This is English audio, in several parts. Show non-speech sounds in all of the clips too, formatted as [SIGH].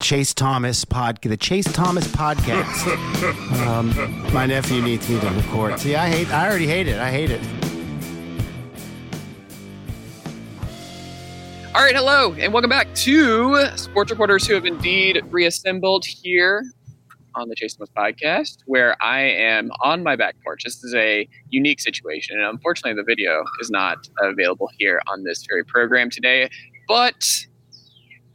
Chase Thomas pod, the Chase Thomas podcast. [LAUGHS] um, my nephew needs me to record. See, I hate. I already hate it. I hate it. All right, hello, and welcome back to Sports Reporters who have indeed reassembled here on the Chase Thomas podcast, where I am on my back porch. This is a unique situation, and unfortunately, the video is not available here on this very program today. But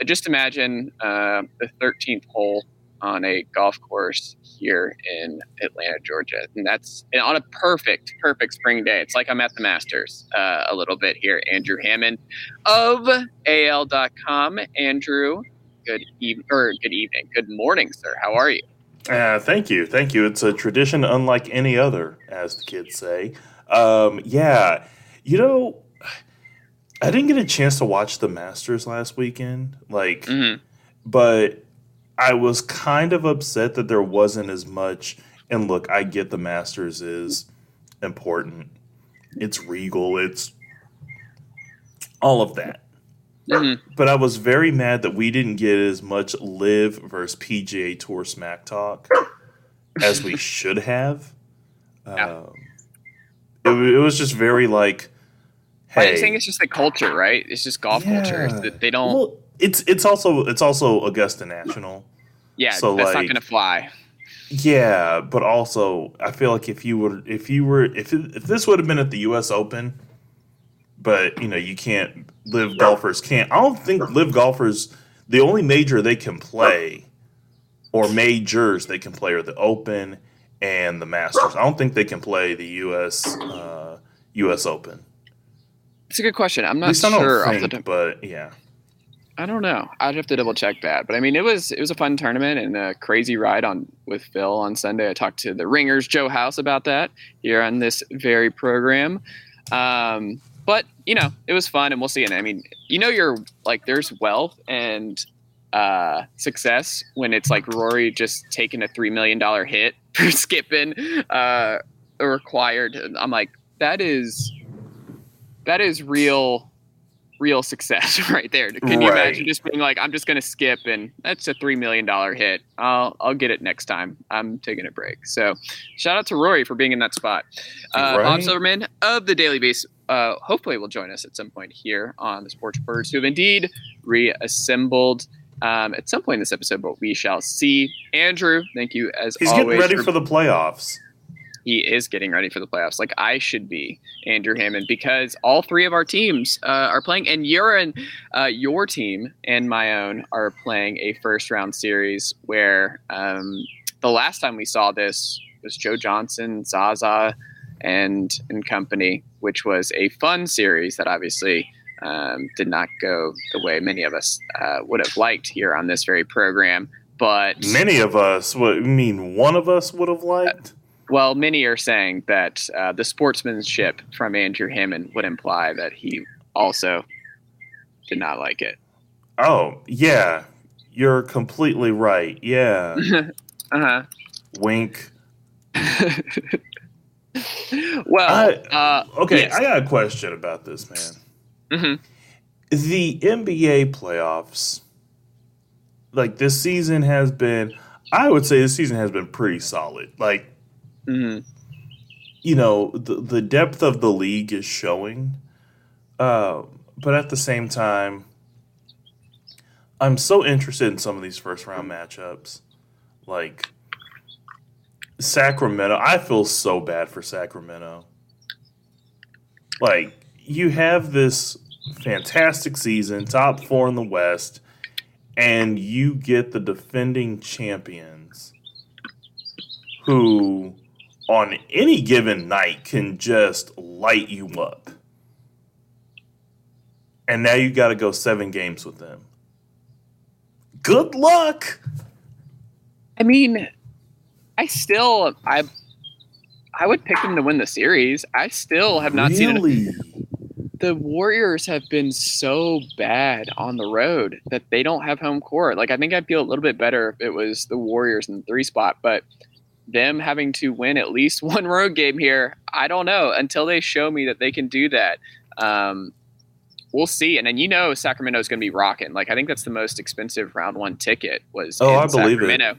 just imagine uh, the 13th hole on a golf course here in Atlanta, Georgia. And that's on a perfect, perfect spring day. It's like I'm at the Masters uh, a little bit here. Andrew Hammond of AL.com. Andrew, good evening, or good evening, good morning, sir. How are you? Uh, thank you. Thank you. It's a tradition unlike any other, as the kids say. Um, yeah. You know, I didn't get a chance to watch the Masters last weekend. Like, mm-hmm. but I was kind of upset that there wasn't as much. And look, I get the Masters is important. It's regal. It's all of that. Mm-hmm. But I was very mad that we didn't get as much LIV versus PGA Tour smack talk as we should have. Yeah. Um, it, it was just very like, I hey, saying it's just the culture, right? It's just golf culture. Yeah. that They don't. Well, it's it's also it's also Augusta National. yeah, so, that's not going to fly. Yeah, but also I feel like if you were if you were if it, if this would have been at the U.S. Open, but you know you can't LIV golfers can't. I don't think LIV golfers the only major they can play or majors they can play are the Open and the Masters. I don't think they can play the U.S. Uh, U.S. Open. It's a good question. I'm not least I don't sure off the top. but yeah. I don't know. I'd have to double check that. But I mean, it was it was a fun tournament and a crazy ride on with Phil on Sunday. I talked to the Ringers Joe House about that here on this very program. Um, but you know, it was fun, and we'll see. And I mean, you know, you're like there's wealth and uh, success when it's like Rory just taking a three million dollar hit [LAUGHS] for skipping uh, required. I'm like, that is that is real real success [LAUGHS] right there. Can you Right. imagine just being like, I'm just going to skip and that's a $3 million hit. I'll, I'll get it next time. I'm taking a break. So shout out to Rory for being in that spot. Uh, Bob Silverman of the Daily Beast, uh, hopefully will join us at some point here on the Sports Reporters who have indeed reassembled um, at some point in this episode, but we shall see. Andrew, thank you as He's always. getting ready for the playoffs. He is getting ready for the playoffs, like I should be, Andrew Hammond, because all three of our teams uh, are playing, and you're in, uh, your team and my own are playing a first round series where um, the last time we saw this was Joe Johnson, Zaza, and and company, which was a fun series that obviously um, did not go the way many of us uh, would have liked here on this very program. But Many of us, what you mean, one of us would have liked. Well, many are saying that uh, the sportsmanship from Andrew Hammond would imply that he also did not like it. Oh, yeah, you're completely right. Yeah, [LAUGHS] uh huh. wink. [LAUGHS] Well, I- uh, Okay, yes. I got a question about this, man. Mhm. The NBA playoffs, like this season has been, I would say this season has been pretty solid. Like, Mhm. you know, the, the depth of the league is showing. Uh, but at the same time, I'm so interested in some of these first round matchups. Like, Sacramento, I feel so bad for Sacramento. Like, you have this fantastic season, top four in the West, and you get the defending champions who, on any given night, can just light you up. And now you got to go seven games with them. Good luck. I mean, I still I I would pick them to win the series. I still have not seen it. the Warriors have been so bad on the road that they don't have home court. Like I think I'd feel a little bit better if it was the Warriors in the three spot, but them having to win at least [LAUGHS] one road game here, I don't know until they show me that they can do that. Um, we'll see. And then you know Sacramento is going to be rocking. Like I think that's the most expensive round one ticket was Oh, I believe it. Sacramento.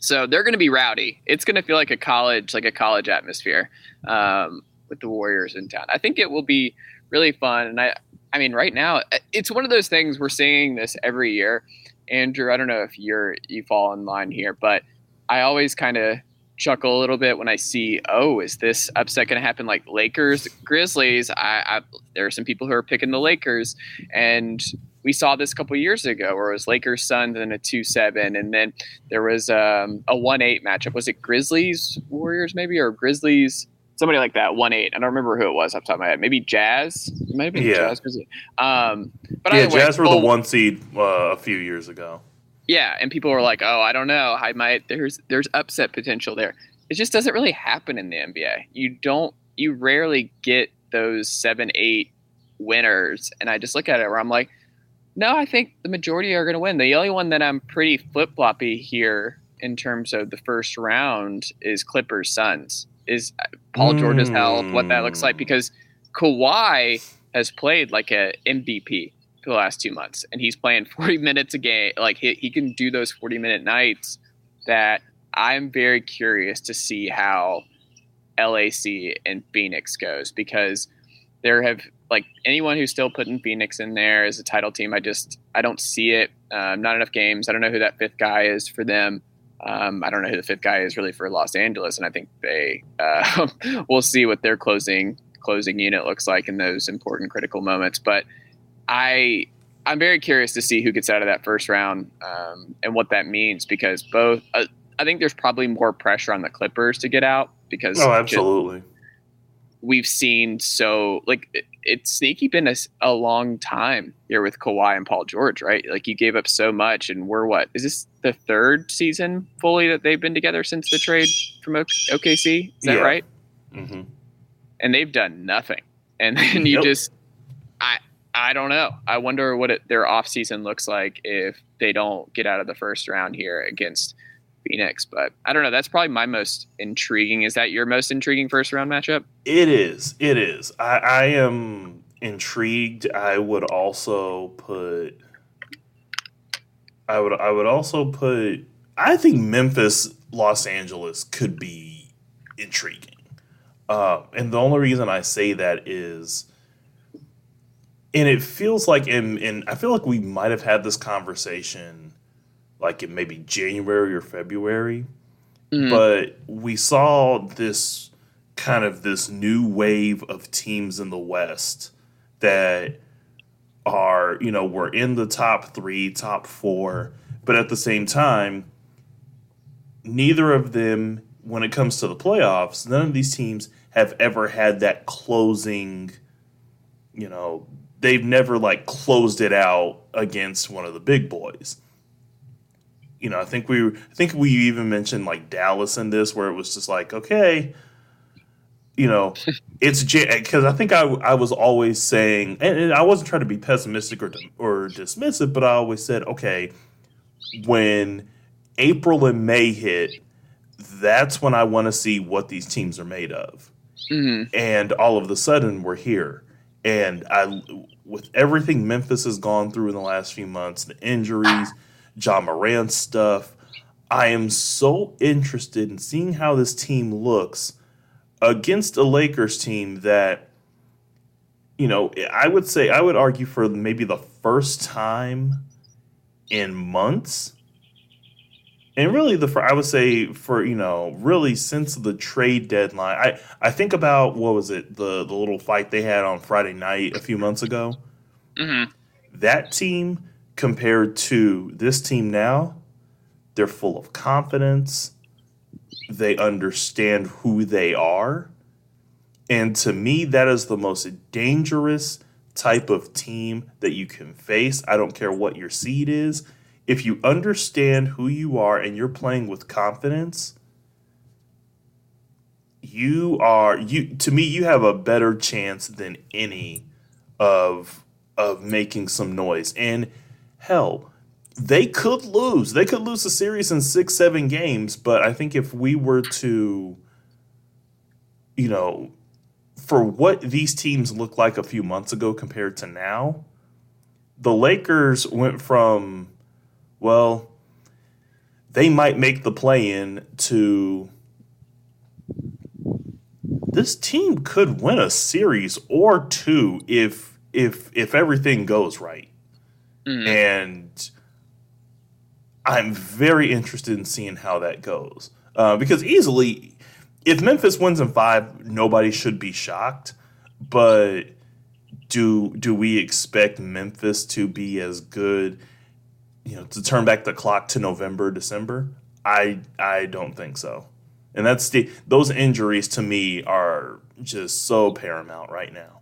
So they're going to be rowdy. It's going to feel like a college, like a college atmosphere um, with the Warriors in town. I think it will be really fun. And I, I mean, right now it's one of those things we're seeing this every year. Andrew, I don't know if you're you fall in line here, but I always kind of chuckle a little bit when I see, oh, is this upset going to happen? Like Lakers, Grizzlies. I, I there are some people who are picking the Lakers, and we saw this a couple years ago where it was Lakers Suns and a two seven, and then there was um, a one eight matchup. Was it Grizzlies Warriors maybe or Grizzlies? Somebody like that, one eight. I don't remember who it was off the top of my head. Maybe Jazz. It might have been Yeah. Jazz. Grizzlies. Um, but yeah, Jazz were the one seed uh, a few years ago. Yeah, and people were like, "Oh, I don't know. I might there's there's upset potential there." It just doesn't really happen in the NBA. You don't you rarely get those 7-8 winners, and I just look at it where I'm like, "No, I think the majority are going to win." The only one that I'm pretty flip-floppy here in terms of the first round is Clippers Suns. Is uh, Paul George's health, what that looks like hmm. because Kawhi has played like a MVP for the last two months, and he's playing [LAUGHS] 40 minutes a game. Like he, he can do those 40 minute nights. That I'm very curious to see how LAC and Phoenix goes because there have like anyone who's still putting Phoenix in there as a title team. I just I don't see it. Um, not enough games. I don't know who that fifth guy is for them. Um, I don't know who the fifth guy is really for Los Angeles, and I think they uh, [LAUGHS] we'll see what their closing closing unit looks like in those important critical moments. But I I'm very curious to see who gets out of that first round um, and what that means because both uh, I think there's probably more pressure on the Clippers to get out because Oh, absolutely. we've seen so like it, it's sneaky been a, a, long time here with Kawhi and Paul George, right? Like you gave up so much, and we're what is this the third season fully that they've been together since the trade from OKC? Is that Yeah. right? hmm And they've done nothing, and then you Yep. just I. I don't know. I wonder what it, their offseason looks like if they don't get out of the first round here against Phoenix. But I don't know. That's probably my most intriguing. Is that your most intriguing first round matchup? It is. It is. I, I am intrigued. I would also put. I would. I would also put. I think Memphis, Los Angeles could be intriguing. Uh, and the only reason I say that is and it feels like and in I feel like we might have had this conversation like in maybe January or February. Mm-hmm. But we saw this kind of this new wave of teams in the West that are, you know, were in the top three, top four, but at the same time, neither of them, when it comes to the playoffs, none of these teams have ever had that closing, you know, they've never like closed it out against one of the big boys. You know, I think we I think we even mentioned like Dallas in this where it was just like, okay, you know, [LAUGHS] it's because I think I I was always saying, and, and I wasn't trying to be pessimistic or or dismissive, but I always said, okay, when April and May hit, that's when I want to see what these teams are made of. Mm-hmm. And all of a sudden, we're here and I, with everything Memphis has gone through in the last few months, the injuries, Ja Morant stuff, I am so interested in seeing how this team looks against a Lakers team that, you know, I would say, I would argue for maybe the first time in months and really the I would say for you know really since the trade deadline, I I think about what was it the the little fight they had on Friday night a few months ago. Mm-hmm. That team compared to this team now, they're full of confidence. They understand who they are, and to me, that is the most dangerous type of team that you can face. I don't care what your seed is if you understand who you are and you're playing with confidence, you are you to me you have a better chance than any of of making some noise. And hell, they could lose. They could lose the series in 6-7 games, but I think if we were to you know, for what these teams look like a few months ago compared to now, the Lakers went from well, they might make the play in to this team could win a series or two if if if everything goes right. Mm. And I'm very interested in seeing how that goes. Uh, because easily, if Memphis wins in five, nobody should be shocked. But do do we expect Memphis to be as good you know to turn back the clock to November, December. I I don't think so. And that's the those injuries to me are just so paramount right now.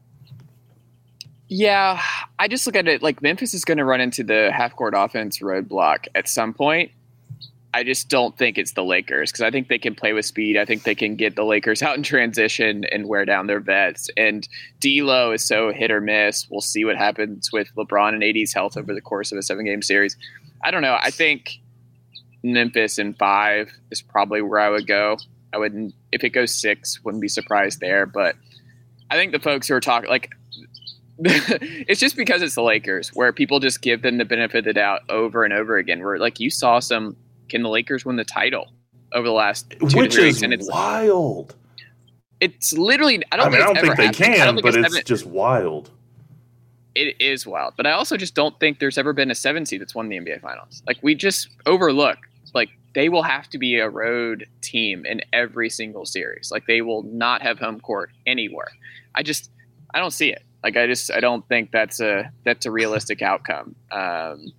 Yeah, I just look at it like Memphis is going to run into the half court offense roadblock at some point. I just don't think it's the Lakers because I think they can play with speed. I think they can get the Lakers [LAUGHS] out in transition and wear down their vets. And D'Lo is so hit or miss. We'll see what happens with LeBron and AD's health over the course of a seven game series. I don't know. I think Memphis in five is probably where I would go. I wouldn't if it goes six, wouldn't be surprised there. But I think the folks who are talking like [LAUGHS] it's just because it's the Lakers where people just give them the benefit of the doubt over and over again. Where like you saw some can the Lakers win the title over the last two Which is and it's wild. It's literally I don't I mean, think, I don't think they can, but it's, it's just wild it is wild. But I also just don't think there's ever been a seven seed that's won the NBA Finals. Like we just overlook like they will have to be a road team in every single series. Like they will not have home court anywhere. I just I don't see it. Like I just I don't think that's a that's a realistic outcome. Um,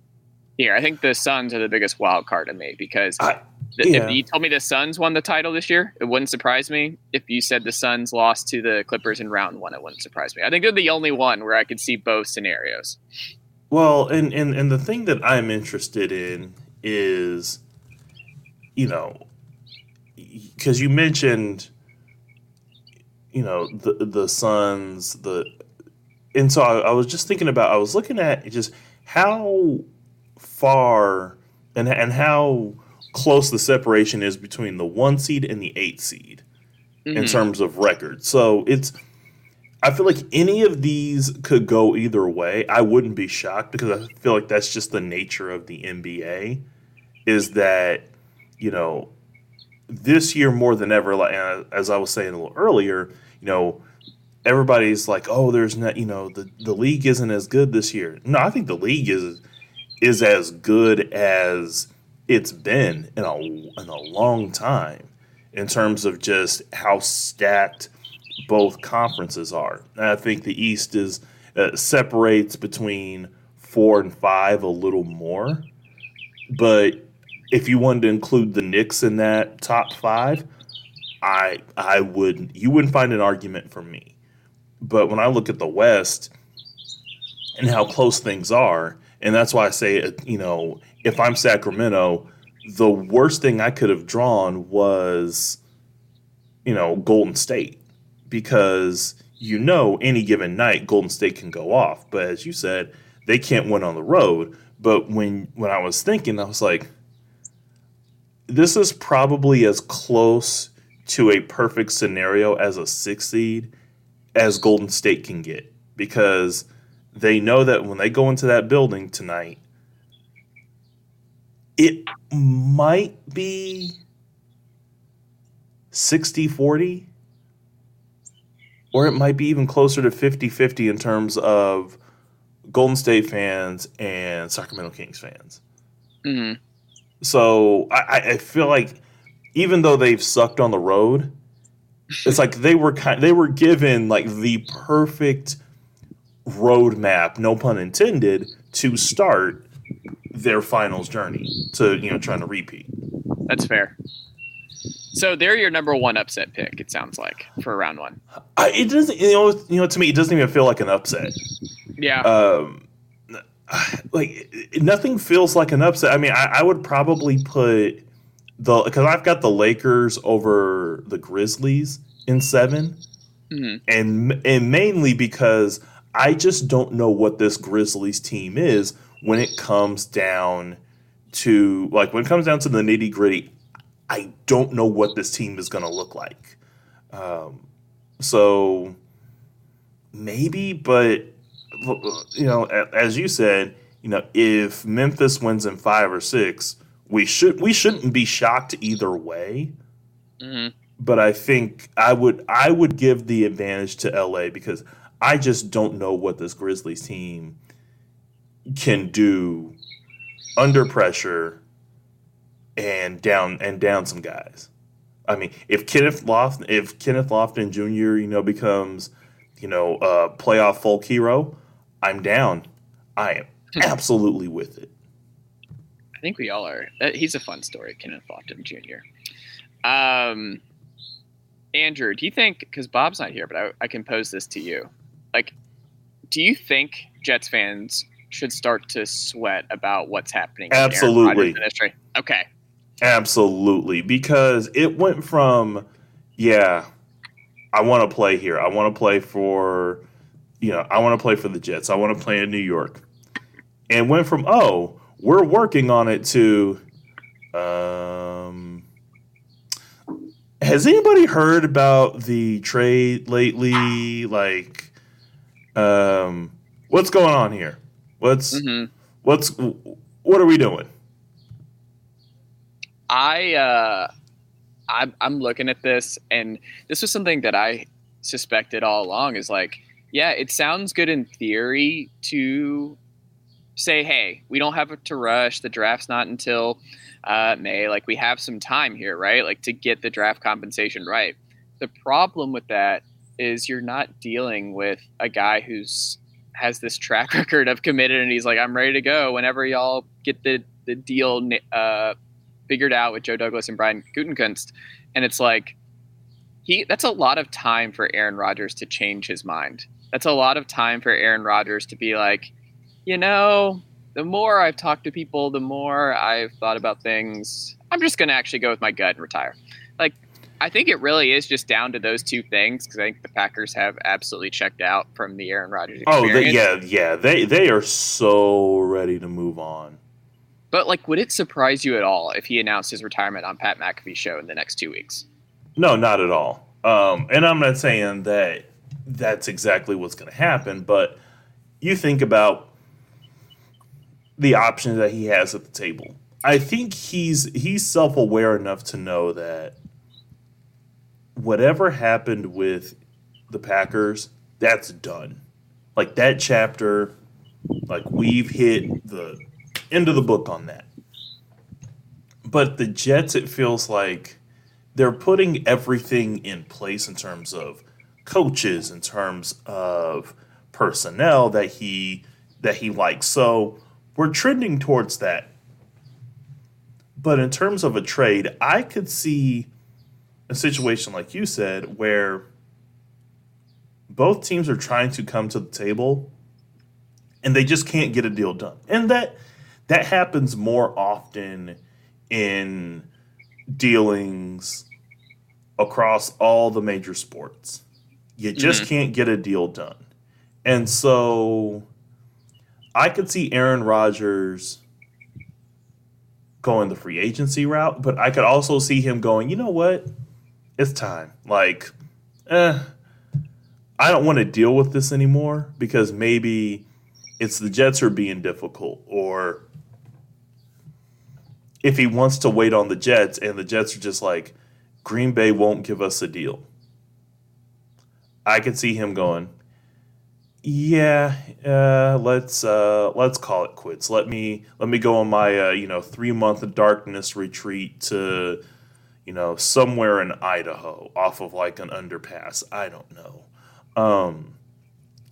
here, I think the Suns are the biggest wild card to me because I, yeah. If you told me the Suns won the title this year, it wouldn't surprise me. If you said the Suns lost to the Clippers in round one, it wouldn't surprise me. I think they're the only one where I could see both scenarios. Well, and and, and the thing that I'm interested in is, you know, because you mentioned, you know, the the Suns, the and so I, I was just thinking about. I was looking at just how far and and how close the separation is between the one seed and the eight seed in Mhm. terms of record. So it's I feel like any of these could go either way. I wouldn't be shocked because I feel like that's just the nature of the NBA is that you know this year more than ever like uh, as I was saying a little earlier, you know, everybody's like, "Oh, there's not, you know, the the league isn't as good this year." No, I think the league is is as good as it's been in a in a long time in terms of just how stacked both conferences are. And I think the East is uh, separates between four and five a little more, but if you wanted to include the Knicks in that top five, I I would you wouldn't find an argument for me. But when I look at the West and how close things are, and that's why I say, uh, you know, if I'm Sacramento, the worst thing I could have drawn was, you know, Golden State, because you know any given night Golden State can go off. But as you said, they can't win on the road. But when when I was thinking, I was like, this is probably as close to a perfect scenario as a six seed as Golden State can get because they know that when they go into that building tonight, it might be 60 40 or it might be even closer to 50 50 in terms of Golden State fans and Sacramento Kings fans. hmm So I, I- I feel like even though they've sucked on the road, it's like they were kind they were given like the perfect roadmap, no pun intended, to start their finals journey to you know trying to repeat. That's fair. So they're your number one upset pick. It sounds like for round one. I, it doesn't you know you know to me it doesn't even feel like an upset. Yeah. Um, [SIGHS] like nothing feels like an upset. I mean, I, I would probably put the because I've got the Lakers over the Grizzlies in seven, Mhm. and and mainly because I just don't know what this Grizzlies team is when it comes down to like when it comes down to the nitty gritty. I don't know what this team is going to look like. Um, so maybe, but you know, as you said, you know, if Memphis wins in five or six, we should we shouldn't be shocked either way. hmm But I think I would I would give the advantage to LA because I just don't know what this Grizzlies team can do under pressure and down and down some guys. I mean, if Kenneth Loft if Kenneth Lofton Jr. you know becomes you know a playoff folk hero, I'm down. I am absolutely with it. I think we all are. Uh, he's a fun story, Kenneth Lofton Jr. Um, Andrew, do you think because Bob's not here, but I, I can pose this to you? Like, do you think Jets fans should start to sweat about what's happening? Absolutely. Ministry? Okay. Absolutely, because it went from, yeah, I want to play here. I want to play for, you know, I want to play for the Jets. I want to play in New York, and went from oh, we're working on it to, um, has anybody heard about the trade lately? Like, um, what's going on here? What's hmm what's what are we doing? I uh, I'm I'm looking at this, and this was something that I suspected all along. Is like, yeah, it sounds good in theory to say, hey, we don't have to rush. The draft's not until uh, May. Like, we have some time here, right? Like to get the draft compensation right. The problem with that is you're not dealing with a guy who's has this track [LAUGHS] record of committed, and he's like, I'm ready to go whenever y'all get the the deal uh, figured out with Joe Douglas and Brian Gutekunst, and it's like he that's a lot of time for Aaron Rodgers to change his mind. That's a lot of time for Aaron Rodgers to be like, you know, the more I've talked to people, the more I've thought about things. I'm just going to actually go with my gut and retire. I think it really is just down to those two things because I think the Packers have absolutely checked out from the Aaron Rodgers experience. Oh, they, yeah, yeah. They they are so ready to move on. But like, would it surprise you at all if he announced his retirement on Pat McAfee's show in the next two weeks? No, not at all. Um, and I'm not saying that that's exactly what's going to happen, but you think about the options that he has at the table. I think he's he's self aware enough to know that whatever happened with the Packers, that's done. Like that chapter, like we've hit the end of the book on that. But the Jets, it feels like they're putting everything in place in terms of coaches, in terms of personnel that he that he likes. So we're trending towards that. But in terms of a trade, I could see a situation like you said where both teams are trying to come to the table and they just can't get a deal done. And that that happens more often in dealings across all the major sports. You just Mhm. can't get a deal done. And so I could see Aaron Rodgers going the free agency route, but I could also see him going, you know what? It's time. Like, eh, I don't want to deal with this anymore because maybe it's the Jets are being difficult, or if he wants to wait on the Jets and the Jets are just like, Green Bay won't give us a deal. I could see him going, yeah, uh, let's uh, let's call it quits. Let me let me go on my uh, you know three month darkness retreat to you know somewhere in Idaho off of like an underpass. I don't know. Um,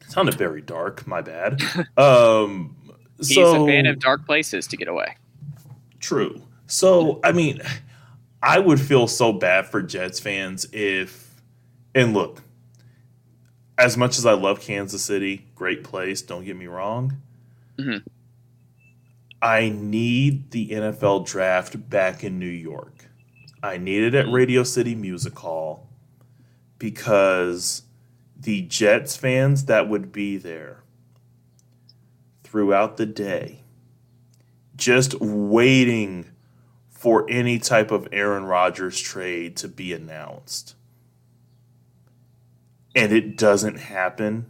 sounded very dark. My bad. [LAUGHS] Um, He's so, a fan of dark places to get away. True. So, I mean, I would feel so bad for Jets fans if, and look, as much as I love Kansas City, great place, don't get me wrong. Mhm. I need the NFL draft back in New York. I need it at Radio City Music Hall because the Jets fans that would be there throughout the day just waiting for any type of Aaron Rodgers trade to be announced. And it doesn't happen.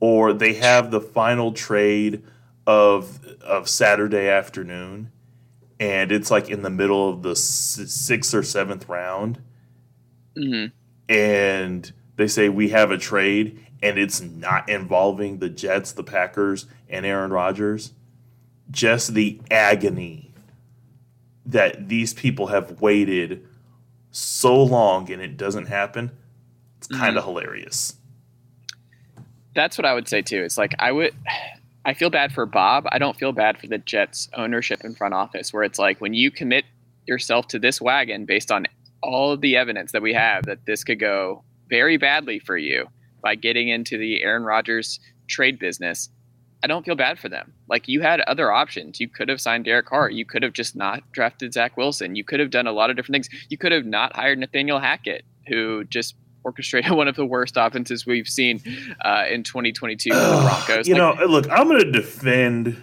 Or they have the final trade of of Saturday afternoon and it's like in the middle of the s- sixth or seventh round hmm and they say we have a trade and it's not involving the Jets, the Packers, and Aaron Rodgers, just the agony that these people have waited so long and it doesn't happen, it's kind of hilarious. That's what I would say too. It's like I would I feel bad for Bob. I don't feel bad for the Jets ownership and front office where it's like when you commit yourself to this wagon based on all of the evidence that we have that this could go very badly for you by getting into the Aaron Rodgers trade business. I don't feel bad for them. Like you had other options. You could have signed Derek Carr. You could have just not drafted Zach Wilson. You could have done a lot of different things. You could have not hired Nathaniel Hackett, who just orchestrated [LAUGHS] one of the worst offenses we've seen uh, in 2022 for the Broncos. You Like, know, look, I'm going to defend.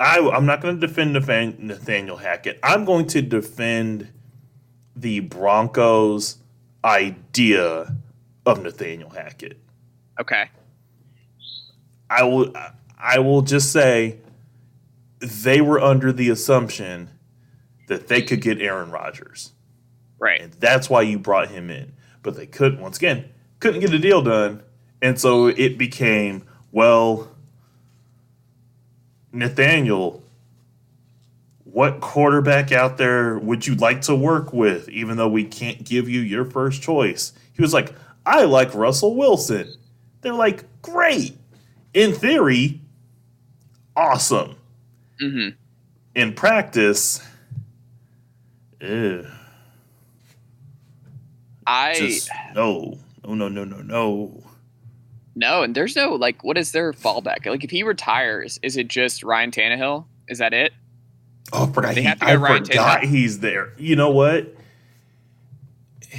I, I'm not going to defend Nathaniel Hackett. I'm going to defend the Broncos' idea of Nathaniel Hackett. okay, I will. I will just say they were under the assumption that they could get Aaron Rodgers, right. and that's why you brought him in. But they couldn't. Once again, couldn't get a deal done, and so it became well. Nathaniel, what quarterback out there would you like to work with, even though we can't give you your first choice? He was like, I like Russell Wilson. They're like, great. In theory, awesome. hmm In practice, ew, I Just, no, no, no, no, no, no. No, and there's no like, what is their fallback? Like, if he retires, is it just Ryan Tannehill? Is that it? Oh, but I, have to Ryan forgot Tannehill. he's there. You know what? [SIGHS]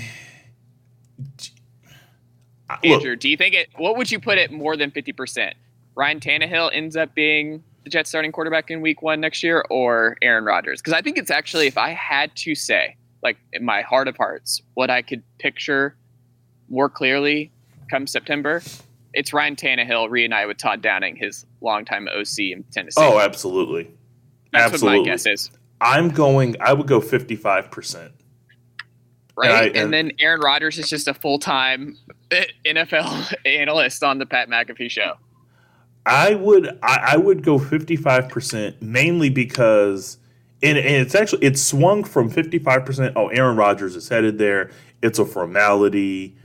Andrew, Look. do you think it? What would you put it more than fifty percent? Ryan Tannehill ends up being the Jets starting quarterback in Week One next year, or Aaron Rodgers? Because I think it's actually, if I had to say, like in my heart of hearts, what I could picture more clearly come September, it's Ryan Tannehill reunited with Todd Downing, his longtime OC in Tennessee. Oh, absolutely. That's absolutely. what my guess is. I'm going. I would go 55 percent. Right, And I- and, and- then Aaron Rodgers is just a full time eh, NFL [LAUGHS] analyst on the Pat McAfee show. I would I, I would go 55% mainly because and, and it's actually it's swung from 55% oh Aaron Rodgers is headed there. It's a formality.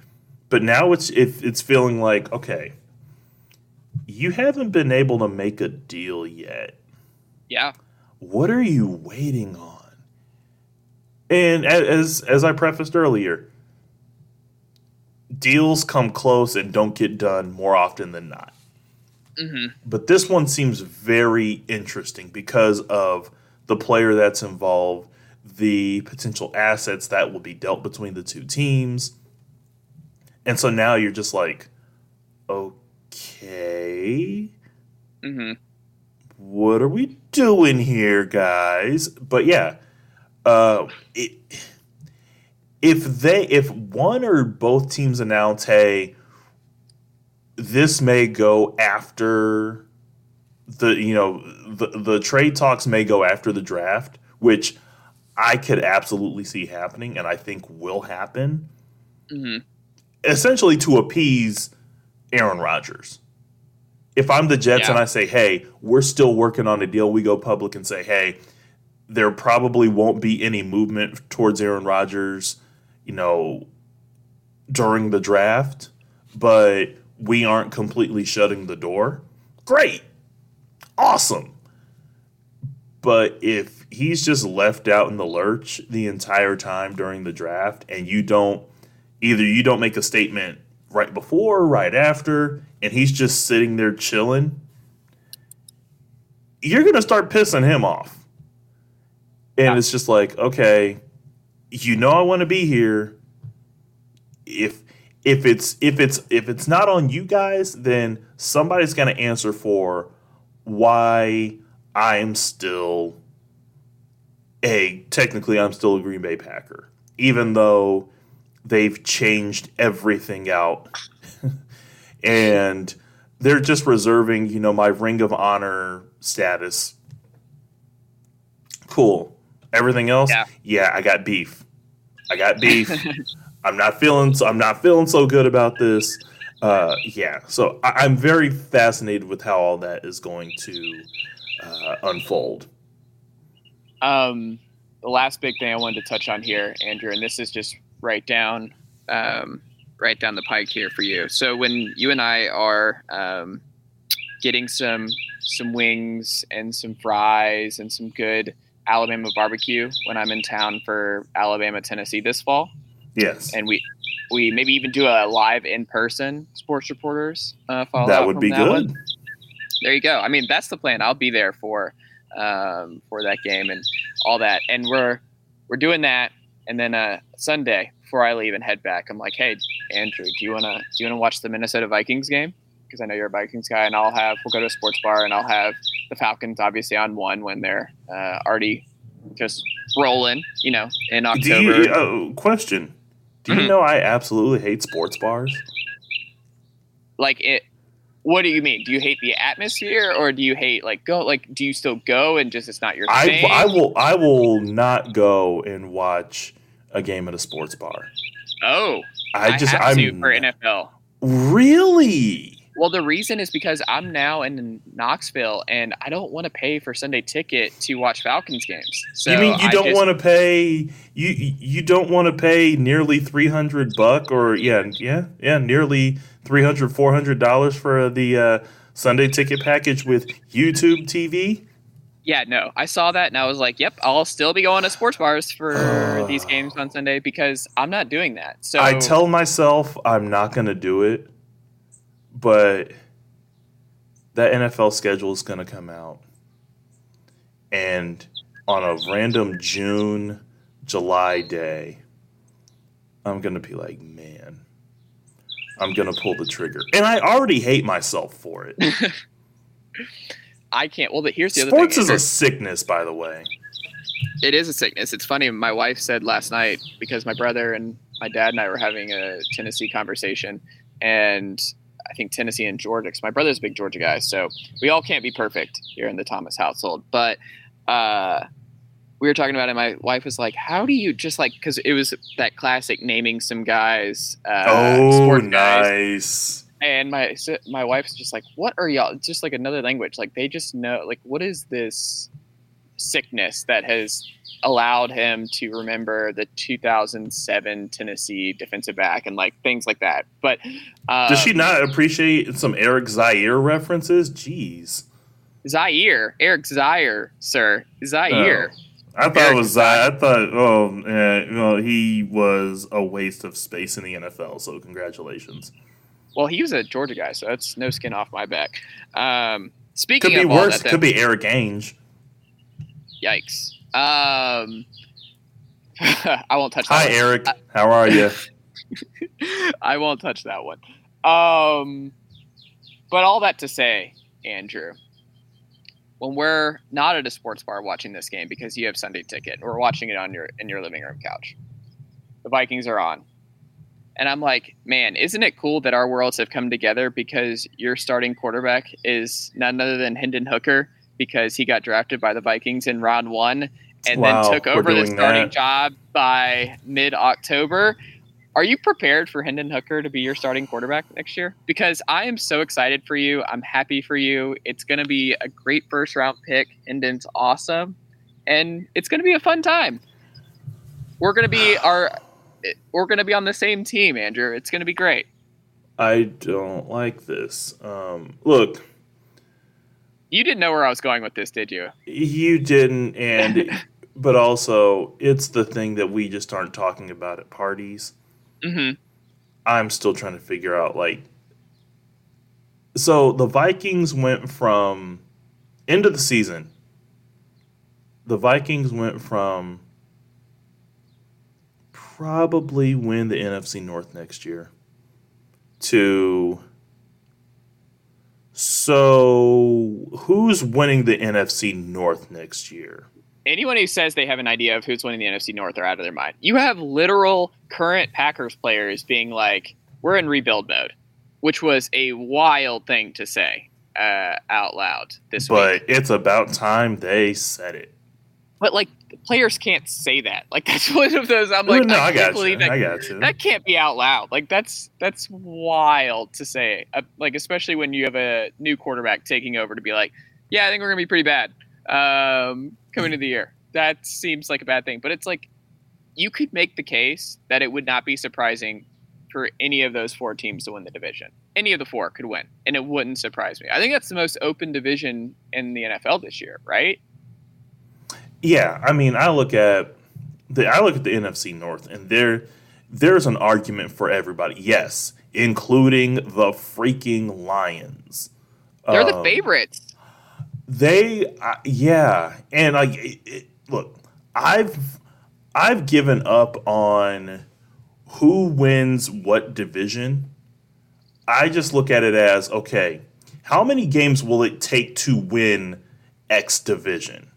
But now it's it, it's feeling like okay you haven't been able to make a deal yet. Yeah, what are you waiting on? And as as I prefaced earlier deals come close and don't get done more often than not. Mm-hmm. but this one seems very interesting because of the player that's involved, the potential assets that will be dealt between the two teams. And so now you're just like, okay, hmm what are we doing here, guys? But yeah, uh, it, if they, if one or both teams announce, hey, this may go after the you know the the trade talks may go after the draft, which I could absolutely see happening, and I think will happen. hmm Essentially, to appease Aaron Rodgers. If I'm the Jets Yeah. and I say, "Hey, we're still working on a deal," we go public and say, "Hey, there probably won't be any movement towards Aaron Rodgers," you know, during the draft, but we aren't completely shutting the door. Great. Awesome. But if he's just left out in the lurch the entire time during the draft and you don't either you don't make a statement right before or right after and he's just sitting there chilling, you're going to start pissing him off. And it's just like, okay, you know I want to be here. If if it's if it's if it's not on you guys, then somebody's going to answer for why I'm still a technically I'm still a Green Bay Packer, even though they've changed everything out, [LAUGHS] and they're just reserving you know my Ring of Honor status. Cool. Everything else, Yeah. I got beef. I got beef. [LAUGHS] I'm not feeling. So, I'm not feeling so good about this. Uh, yeah. So I, I'm very fascinated with how all that is going to uh, unfold. Um, the last big thing I wanted to touch on here, Andrew, and this is just right down, um, right down the pike here for you. So when you and I are um, getting some some wings and some fries and some good Alabama barbecue when I'm in town for Alabama Tennessee this fall, Yes. and we we maybe even do a live in person sports reporters uh, follow That would be good. One. There you go. I mean, that's the plan. I'll be there for um, for that game and all that, and we're we're doing that, and then uh, Sunday before I leave and head back, I'm like, hey, Andrew, do you wanna do you wanna watch the Minnesota Vikings game? Because I know you're a Vikings guy, and I'll have we'll go to a sports bar, and I'll have the Falcons obviously on one when they're uh, already just rolling, you know, in Do October. you, uh, question. Do you Mhm. know I absolutely hate sports bars? like it what do you mean do you hate the atmosphere or do you hate like go like do you still go and just it's not your I, thing I will I will not go and watch a game at a sports bar. oh I just I'm to for nfl really well the reason is because i'm now in knoxville and i don't want to pay for sunday ticket to watch falcons games. So you mean you I don't want to pay you you don't want to pay nearly 300 buck or yeah yeah yeah nearly 300 400 dollars for the uh, Sunday ticket package with YouTube TV? yeah no. I saw that and i was like yep i'll still be going to sports bars for [SIGHS] these games on sunday because i'm not doing that. So I tell myself I'm not going to do it, but that NFL schedule is going to come out. And on a random June, July day, I'm going to be like, man, I'm gonna pull the trigger, and I already hate myself for it. [LAUGHS] I can't. Well, but here's the Sports other thing. Sports is a sickness, by the way. It is a sickness. It's funny. My wife said last night because my brother and my dad and I were having a Tennessee conversation, and I think Tennessee and Georgia. Because my brother's a big Georgia guy, so we all can't be perfect here in the Thomas household. But uh, we were talking about it. My wife was like, "How do you just like?" Because it was that classic naming some guys. Uh, oh, sports guys. nice. And my so my wife's just like, "What are y'all?" It's just like another language. Like they just know. Like what is this sickness that has allowed him to remember the 2007 Tennessee defensive back and like things like that? But uh, Does she not appreciate some Eric Zeier references? Jeez. Zeier, Eric Zeier, sir, Zeier. I thought Eric it was Zeier. I thought, oh, eh, well, he was a waste of space in the NFL. So congratulations. Well, he was a Georgia guy, so that's no skin off my back. Um, speaking Could be worse. that, Could be Eric Ainge. Yikes. Um, [LAUGHS] I won't touch that. Hi, one. Eric. How are you? [LAUGHS] I won't touch that one. Um, but all that to say, Andrew, when we're not at a sports bar watching this game because you have Sunday ticket, we're watching it on your in your living room couch. The Vikings are on. And I'm like, man, isn't it cool that our worlds have come together because your starting quarterback is none other than Hendon Hooker because he got drafted by the Vikings in round one and Wow, then took over the starting that. job by mid October. Are you prepared for Hendon Hooker to be your starting quarterback next year? Because I am so excited for you. I'm happy for you. It's going to be a great first round pick. Hendon's awesome. And it's going to be a fun time. We're going to be [SIGHS] our we're going to be on the same team, Andrew. It's going to be great. I don't like this. Um, look, You didn't know where I was going with this, did you? you didn't, and [LAUGHS] but also it's the thing that we just aren't talking about at parties. Mhm. I'm still trying to figure out like. So the Vikings went from end of the season. The Vikings went from probably win the NFC North next year to so who's winning the NFC North next year? Anyone who says they have an idea of who's winning the NFC North are out of their mind. You have literal current Packers players being like, "We're in rebuild mode," which was a wild thing to say uh, out loud this week. But it's about time they said it. But like, players can't say that. Like [LAUGHS] that's one of those. I'm like, no, I, I, can't got believe you. that. I got you. That can't be out loud. Like that's that's wild to say. Uh, like especially when you have a new quarterback taking over to be like, yeah, I think we're gonna be pretty bad um, coming into the year. That seems like a bad thing. But it's like you could make the case that it would not be surprising for any of those four teams to win the division. Any of the four could win, and it wouldn't surprise me. I think that's the most open division in the NFL this year, right? Yeah, I mean, I look at the I look at the NFC North, and there there's an argument for everybody. Yes, including the freaking Lions. They're the Um, favorites. They, uh, yeah, and like, it, it, look, I've I've given up on who wins what division. I just look at it as okay, how many games will it take to win X division?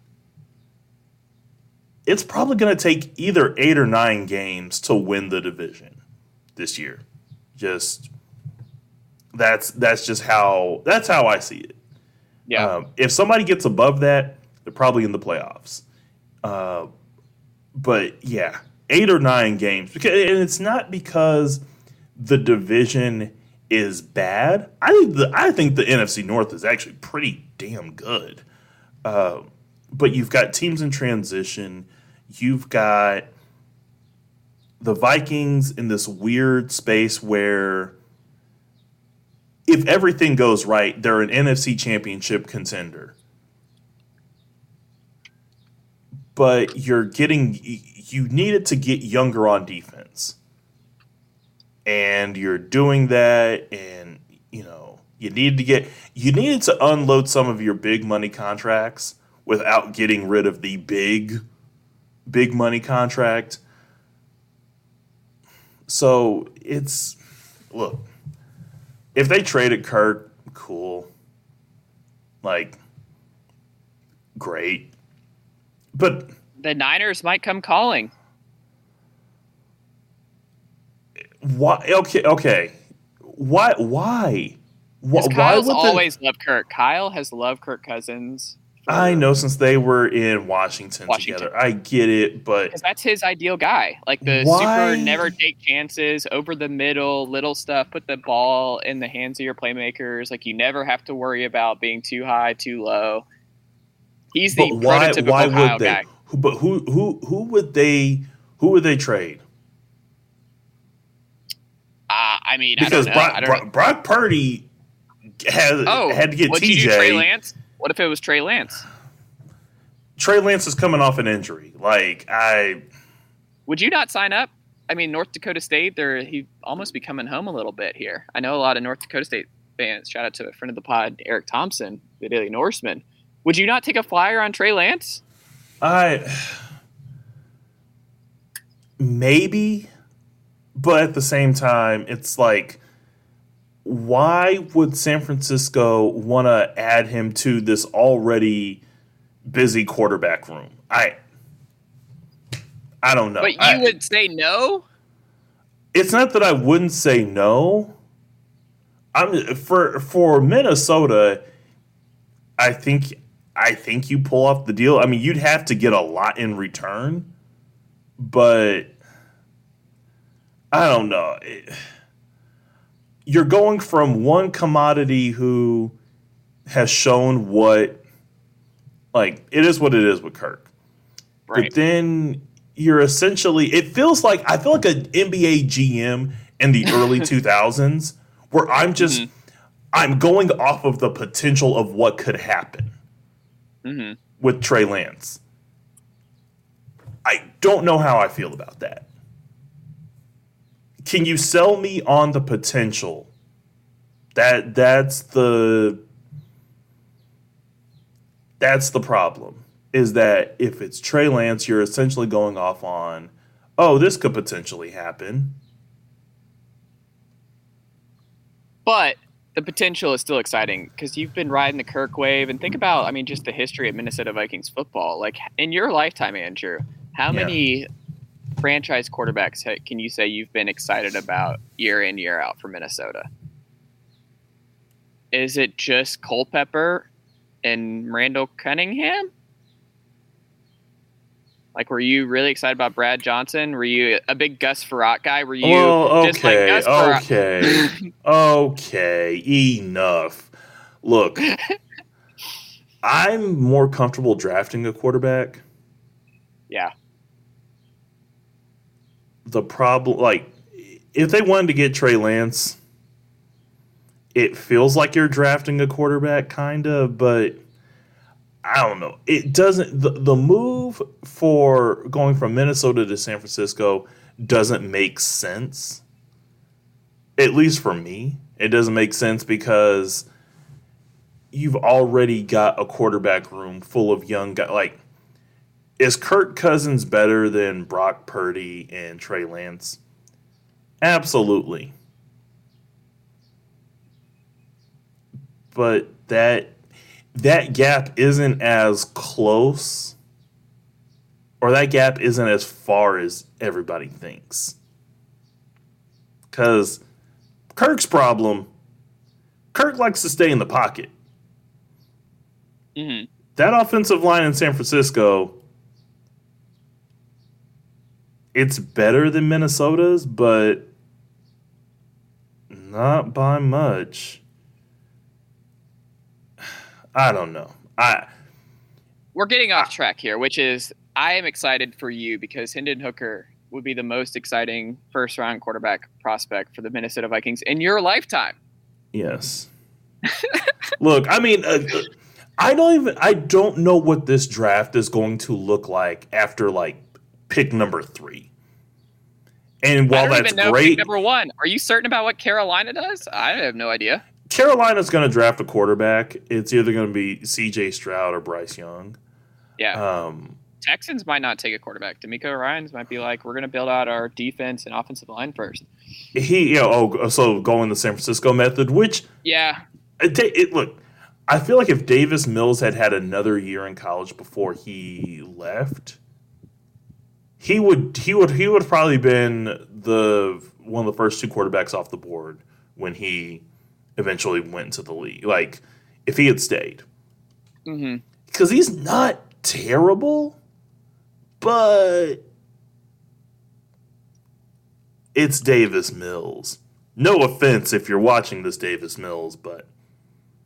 It's probably going to take either eight or nine games to win the division this year. Just that's that's just how that's how I see it. Yeah. Um, if somebody gets above that, they're probably in the playoffs. Uh, but yeah, eight or nine games, because, and it's not because the division is bad. I think the I think the NFC North is actually pretty damn good. Uh, but you've got teams in transition. You've got the Vikings in this weird space where if everything goes right, they're an NFC championship contender. But you're getting, you needed to get younger on defense. And you're doing that, and, you know, you needed to get, you needed to unload some of your big money contracts without getting rid of the big, big money contract. So it's, look, if they traded Kirk, cool. Like, great. But The Niners might come calling. why? Okay, okay. Why? Why? Why, Because why Kyle's would the- always loved Kirk. Kyle has loved Kirk Cousins. I know since they were in Washington, Washington. together. I get it, but Because that's his ideal guy. Like the Why? super never take chances, over the middle, little stuff, put the ball in the hands of your playmakers. Like you never have to worry about being too high, too low. He's the but why? prototypical Why Kyle would they? guy. But who? Who? Who would they? Who would they trade? Uh, I mean, I Because don't know. Brock, I don't Brock, know. Brock Purdy has Oh, had to get TJ. Trey Lance? What if it was Trey Lance? Trey Lance is coming off an injury. Like I, Would you not sign up? I mean, North Dakota State, they're he almost be coming home a little bit here. I know a lot of North Dakota State fans. Shout out to a friend of the pod, Eric Thompson, the Daily Norseman. Would you not take a flyer on Trey Lance? I maybe, but at the same time, it's like, why would San Francisco want to add him to this already busy quarterback room? I, I don't know. But you I- would say no? it's not that I wouldn't say no. I'm for for Minnesota. I think I think you pull off the deal. I mean, you'd have to get a lot in return, but I don't know. It- you're going from one commodity who has shown what like it is what it is with Kirk. Right. But then you're essentially it feels like I feel like an NBA GM in the early [LAUGHS] 2000s where I'm just Mm-hmm. I'm going off of the potential of what could happen Mhm. with Trey Lance. I don't know how I feel about that. Can you sell me on the potential? That that's the that's the problem. Is that if it's Trey Lance, you're essentially going off on, oh, this could potentially happen. But the potential is still exciting because you've been riding the Kirk wave. And think about, I mean, just the history of Minnesota Vikings football. Like in your lifetime, Andrew, how Yeah. many franchise quarterbacks can you say you've been excited about year in, year out for Minnesota? Is it just Culpepper and Randall Cunningham? Like, were you really excited about Brad Johnson? Were you a big Gus Frerotte guy? Were you oh, like okay, Gus Frerotte? okay, [LAUGHS] okay, enough. Look, [LAUGHS] I'm more comfortable drafting a quarterback. Yeah. The problem, like, if they wanted to get Trey Lance, it feels like you're drafting a quarterback, kind of, but I don't know. It doesn't. The, the move for going from Minnesota to San Francisco doesn't make sense. At least for me, it doesn't make sense because you've already got a quarterback room full of young guys. Like, is Kirk Cousins better than Brock Purdy and Trey Lance? Absolutely. But that that gap isn't as close or that gap isn't as far as everybody thinks. Cuz Kirk's problem Kirk likes to stay in the pocket. Mhm. That offensive line in San Francisco it's better than Minnesota's, but not by much. I don't know. I we're getting off track here, which is I am excited for you because Hendon Hooker would be the most exciting first round quarterback prospect for the Minnesota Vikings in your lifetime. yes. Look, I mean, uh, uh, I don't even. I don't know what this draft is going to look like after like pick number three. And while that's great, number one. Are you certain about what Carolina does? I have no idea. Carolina's going to draft a quarterback. It's either going to be C.J. Stroud or Bryce Young. Yeah. Um, Texans might not take a quarterback. DeMeco Ryans might be like, we're going to build out our defense and offensive line first. He, you know, oh, so going the San Francisco method, which yeah, it, it look. I feel like if Davis Mills had had another year in college before he left, he would he would he would have probably been the one of the first two quarterbacks off the board when he eventually went to the league. Like if he had stayed, because mm-hmm. he's not terrible, but it's Davis Mills. No offense if you're watching this Davis Mills, but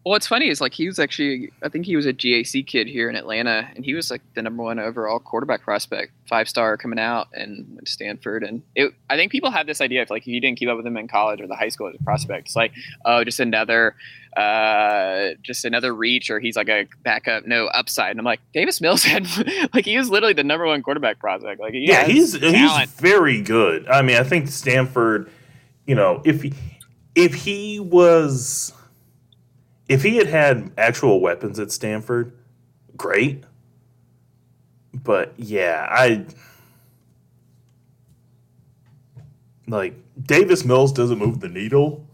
well, what's funny is like he was actually, I think he was a GAC kid here in Atlanta, and he was like the number one overall quarterback prospect, five star coming out, and went to Stanford. And it, I think people have this idea of like if you didn't keep up with him in college or the high school as a prospect, it's like oh, just another, uh, just another reach, or he's like a backup, no upside. And I'm like Davis Mills [LAUGHS] had like he was literally the number one quarterback prospect. Like he yeah, he's talent. he's very good. I mean, I think Stanford, you know, if he, if he was if he had had actual weapons at Stanford, great. But yeah, I like Davis Mills doesn't move the needle.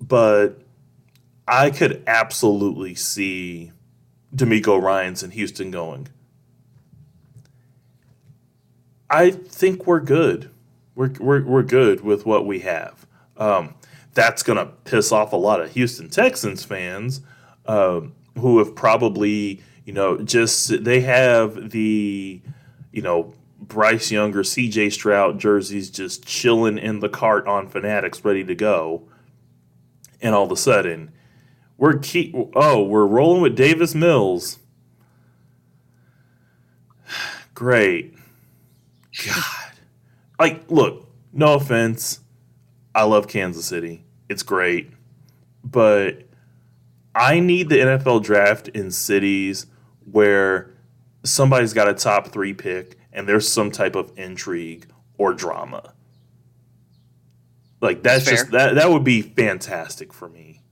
But I could absolutely see DeMeco Ryans in Houston going. I think we're good. We're, we're, we're good with what we have. Um, that's going to piss off a lot of Houston Texans fans um, who have probably, you know, just they have the, you know, Bryce Younger, CJ Stroud jerseys just chilling in the cart on Fanatics, ready to go. And all of a sudden, we're keep oh, we're rolling with Davis Mills. [SIGHS] Great. God. Like, look, no offense. I love Kansas City. It's great. But I need the NFL draft in cities where somebody's got a top three pick and there's some type of intrigue or drama. Like that's, that's just that that would be fantastic for me.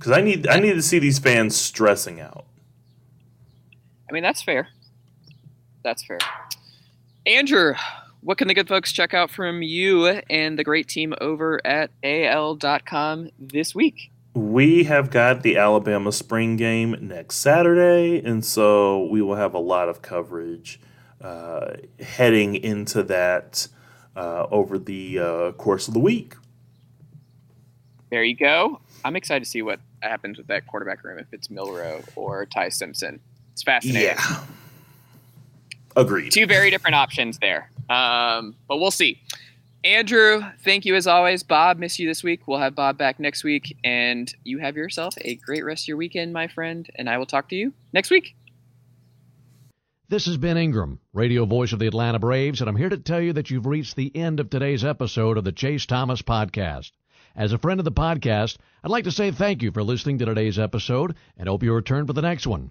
Cuz I need I need to see these fans stressing out. I mean, that's fair. That's fair. Andrew, what can the good folks check out from you and the great team over at AL.com this week? We have got the Alabama spring game next Saturday, and so we will have a lot of coverage uh, heading into that uh, over the uh, course of the week. There you go. I'm excited to see what happens with that quarterback room if it's Milroe or Ty Simpson. It's fascinating. Yeah. Agreed. Two very different options there. Um, but we'll see. Andrew, thank you as always. Bob, miss you this week. We'll have Bob back next week. And you have yourself a great rest of your weekend, my friend. And I will talk to you next week. This is Ben Ingram, radio voice of the Atlanta Braves, and I'm here to tell you that you've reached the end of today's episode of the Chase Thomas Podcast. As a friend of the podcast, I'd like to say thank you for listening to today's episode and hope you return for the next one.